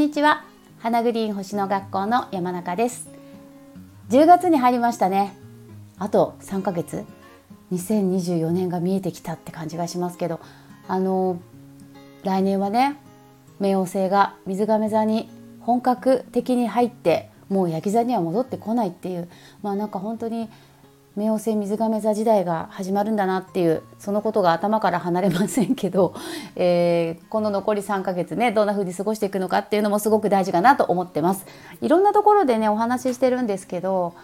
にちは。花グリーン星の学校の山中です。10月に入りましたね。あと3ヶ月。2024年が見えてきたって感じがしますけど。あの来年はね冥王星が水亀座に本格的に入ってもう焼き座には戻ってこないっていう。まあなんか本当に冥王星水亀座時代が始まるんだなっていうそのことが頭から離れませんけど、えー、この残り3ヶ月ねどんな風に過ごしていくのかっていうのもすごく大事かなと思ってます。いろんなところでねお話ししてるんですけど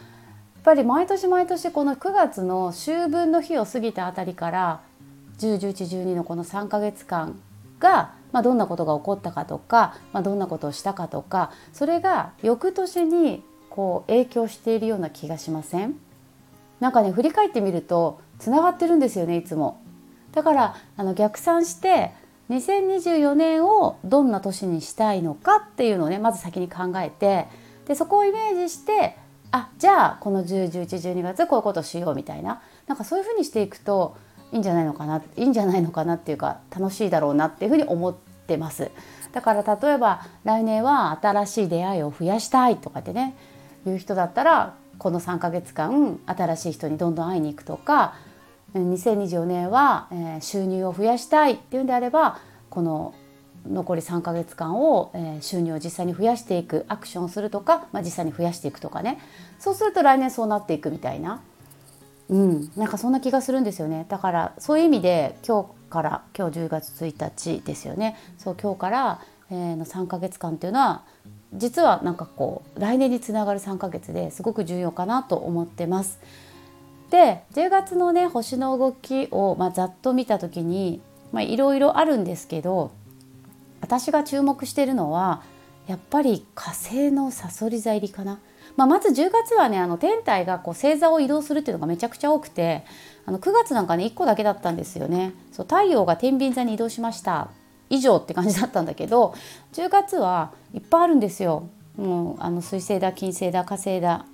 やっぱり毎年毎年この9月の秋分の日を過ぎたあたりから101112のこの3ヶ月間が、まあ、どんなことが起こったかとか、まあ、どんなことをしたかとかそれが翌年にこう影響しているような気がしません？なんかね振り返ってみるとつながってるんですよねいつも。だからあの逆算して2024年をどんな年にしたいのかっていうのをねまず先に考えてでそこをイメージしてあじゃあこの101112月こういうことしようみたいななんかそういうふうにしていくといいんじゃないのかないいんじゃないのかなっていうか楽しいだろうなっていうふうに思ってます。だから例えば来年は新しい出会いを増やしたいとかってねいう人だったらこの3ヶ月間新しい人にどんどん会いに行くとか2024年は、収入を増やしたいっていうんであればこの残り3ヶ月間を、収入を実際に増やしていくアクションをするとか、まあ、実際に増やしていくとかね。そうすると来年そうなっていくみたいな、うん、なんかそんな気がするんですよね。だからそういう意味で今日から今日10月1日ですよね。そう今日から、の3ヶ月間っていうのは実はなんかこう来年につながる3ヶ月ですごく重要かなと思ってます。で10月のね星の動きを、まあ、ざっと見た時にいろいろあるんですけど私が注目しているのはやっぱり火星のさそり座入りかな。まあ、まず10月はねあの天体がこう星座を移動するっていうのがめちゃくちゃ多くてあの9月なんかね1個だけだったんですよね。そう太陽が天秤座に移動しました以上って感じだったんだけど10月はいっぱいあるんですよ。もうあの水星だ金星だ火星だ。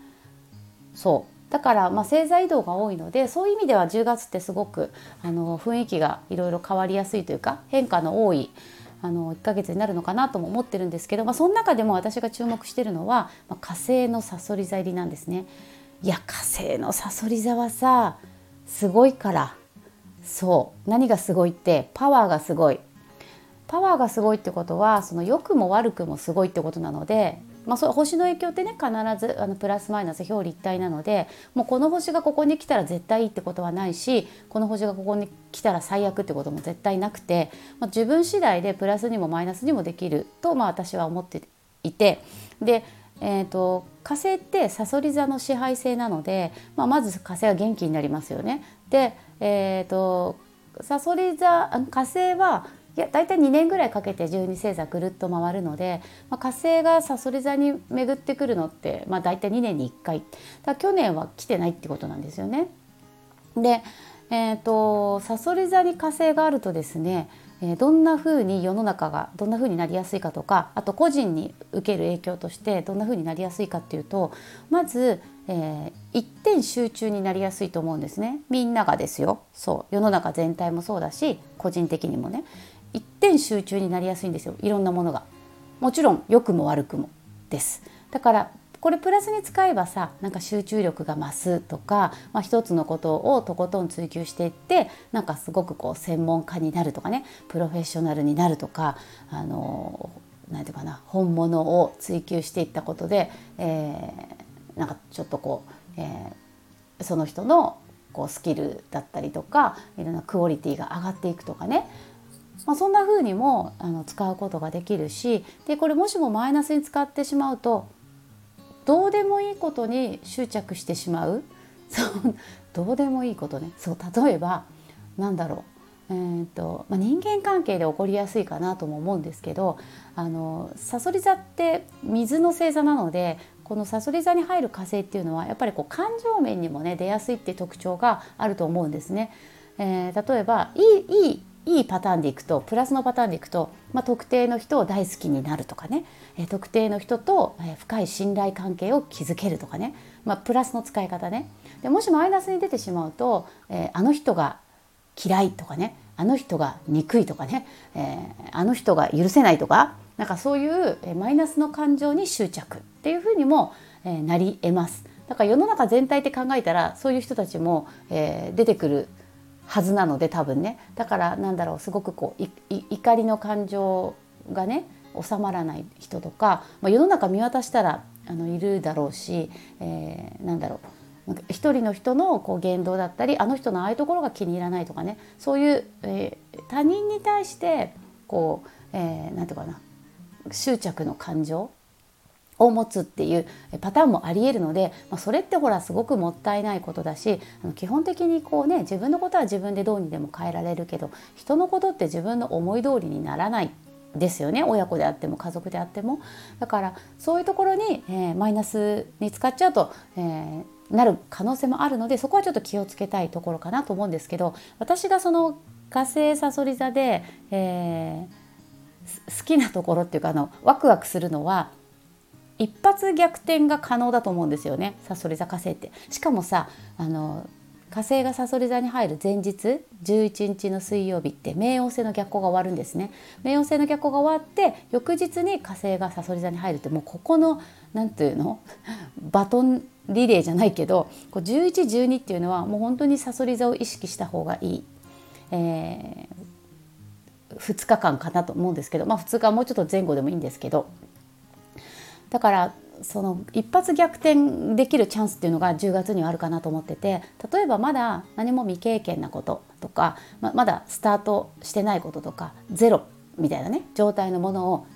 そう。だからまあ星座移動が多いのでそういう意味では10月ってすごくあの雰囲気がいろいろ変わりやすいというか変化の多いあの1ヶ月になるのかなとも思ってるんですけど、まあ、その中でも私が注目してるのは、まあ、火星のさそり座入りなんですね。いや火星のさそり座はさすごいから。そう。何がすごいってパワーがすごい。パワーがすごいってことはその良くも悪くもすごいってことなので、まあ、そ星の影響ってね必ずあのプラスマイナス表裏一体なのでもうこの星がここに来たら絶対いいってことはないしこの星がここに来たら最悪ってことも絶対なくて、まあ、自分次第でプラスにもマイナスにもできると、まあ、私は思っていてでえーと、火星ってさそり座の支配性なので、まあ、まず火星は元気になりますよね。で、えーと、さそり座火星はいや大体2年ぐらいかけて12星座ぐるっと回るので、まあ、火星がさそり座に巡ってくるのって、まあ、大体2年に1回。だ去年は来てないってことなんですよね。で、えーと、さそり座に火星があるとですねどんなふうに世の中がどんなふうになりやすいかとかあと個人に受ける影響としてどんなふうになりやすいかっていうとまず、えー、一点集中になりやすいと思うんですね。みんながですよ。そう。世の中全体もそうだし個人的にもね。一点集中になりやすいんですよ。いろんなものが。もちろん良くも悪くも。です。だからこれプラスに使えばさなんか集中力が増すとか、まあ、一つのことをとことん追求していってなんかすごくこう専門家になるとかねプロフェッショナルになるとかあのなんていうかな本物を追求していったことで、えー、なんかちょっとこう、えー、その人のこうスキルだったりとかいろんなクオリティが上がっていくとかね。まあ、そんな風にもあの使うことができるしでこれもしもマイナスに使ってしまうとどうでもいいことに執着してしまう。そうどうでもいいことね。そう例えばなんだろう、えーとまあ、人間関係で起こりやすいかなとも思うんですけどあのさそり座って水の星座なのでこのさそり座に入る火星っていうのはやっぱりこう感情面にもね出やすいって特徴があると思うんですね。えー、例えばいいいいいいパターンでいくとプラスのパターンでいくと、まあ、特定の人を大好きになるとかね、え、特定の人と、え、深い信頼関係を築けるとかね、まあ、プラスの使い方ね。でもしマイナスに出てしまうと、えー、あの人が嫌いとかね。あの人が憎いとかね、えー、あの人が許せないとか。なんかそういうマイナスの感情に執着っていうふうにも、えなり得ます。だから世の中全体って考えたらそういう人たちも、えー、出てくるはずなので多分ね。だからなんだろうすごくこう怒りの感情がね収まらない人とか、まあ、世の中見渡したらあのいるだろうし、えー、なんだろう。一人の人のこう言動だったりあの人のああいうところが気に入らないとかね。そういう、えー、他人に対してこう、えー、なんていうかな。執着の感情を持つっていうパターンもありえるので、まあ、それってほらすごくもったいないことだしあの基本的にこうね自分のことは自分でどうにでも変えられるけど人のことって自分の思い通りにならないですよね。親子であっても家族であっても。だからそういうところに、えー、マイナスに使っちゃうと、えー、なる可能性もあるのでそこはちょっと気をつけたいところかなと思うんですけど私がその火星さそり座で、えー、好きなところっていうかあのワクワクするのは一発逆転が可能だと思うんですよね。さそり座火星って。しかもさあの火星がさそり座に入る前日11日の水曜日って冥王星の逆行が終わるんですね。冥王星の逆行が終わって翌日に火星がさそり座に入るってもうここの何ていうの？バトンリレーじゃないけどこう1112っていうのはもう本当にさそり座を意識した方がいい、えー、2日間かなと思うんですけどまあ2日はもうちょっと前後でもいいんですけど。だからその一発逆転できるチャンスっていうのが10月にはあるかなと思ってて例えばまだ何も未経験なこととかままだスタートしてないこととかゼロみたいなね状態のものを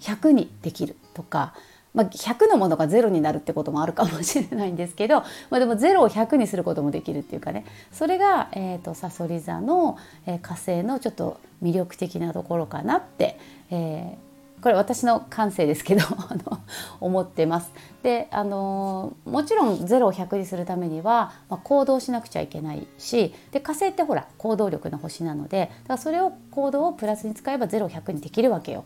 100にできるとか、まあ、100のものがゼロになるってこともあるかもしれないんですけど、まあ、でもゼロを100にすることもできるっていうかねそれが、えーと、さそり座の、えー、火星のちょっと魅力的なところかなって、えーこれ私の感性ですけど 思ってます。であのもちろん0を100にするためには、まあ、行動しなくちゃいけないしで火星ってほら行動力の星なのでだからそれを行動をプラスに使えば0を100にできるわけよ。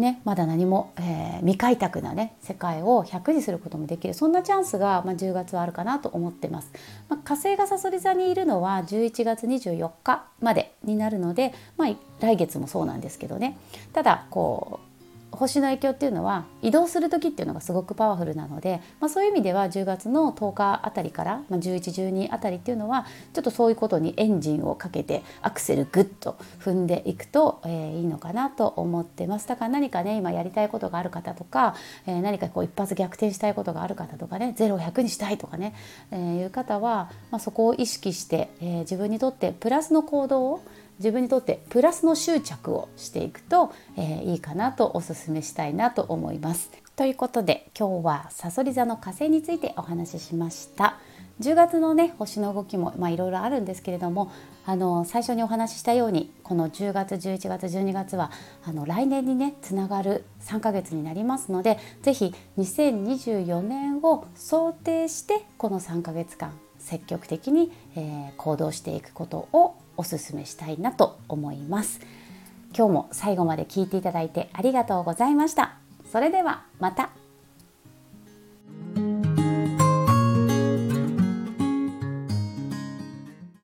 ね、まだ何も、えー、未開拓なね世界を100にすることもできる。そんなチャンスが、まあ、10月はあるかなと思ってます、まあ、火星がさそり座にいるのは11月24日までになるので、まあ、来月もそうなんですけどね。ただこう星の影響っていうのは移動する時っていうのがすごくパワフルなので、まあ、そういう意味では10月の10日あたりから、まあ、1112あたりっていうのはちょっとそういうことにエンジンをかけてアクセルグッと踏んでいくと、えー、いいのかなと思ってます。だから何かね今やりたいことがある方とか、えー、何かこう一発逆転したいことがある方とかね0100にしたいとかね、えー、いう方は、まあ、そこを意識して、えー、自分にとってプラスの行動を自分にとってプラスの執着をしていくと、えー、いいかなとおすすめしたいなと思います。ということで今日はさそり座の火星についてお話ししました。10月のね星の動きもいろいろあるんですけれどもあの最初にお話ししたようにこの10月11月12月はあの来年にねつながる3ヶ月になりますので是非2024年を想定してこの3ヶ月間積極的に、えー、行動していくことをおすすめしたいなと思います。今日も最後まで聞いていただいてありがとうございました。それではまた。